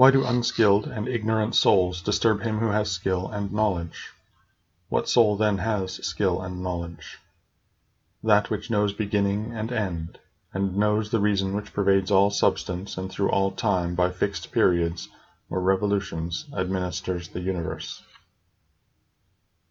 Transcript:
Why do unskilled and ignorant souls disturb him who has skill and knowledge? What soul then has skill and knowledge? That which knows beginning and end, and knows the reason which pervades all substance and through all time by fixed periods or revolutions administers the universe.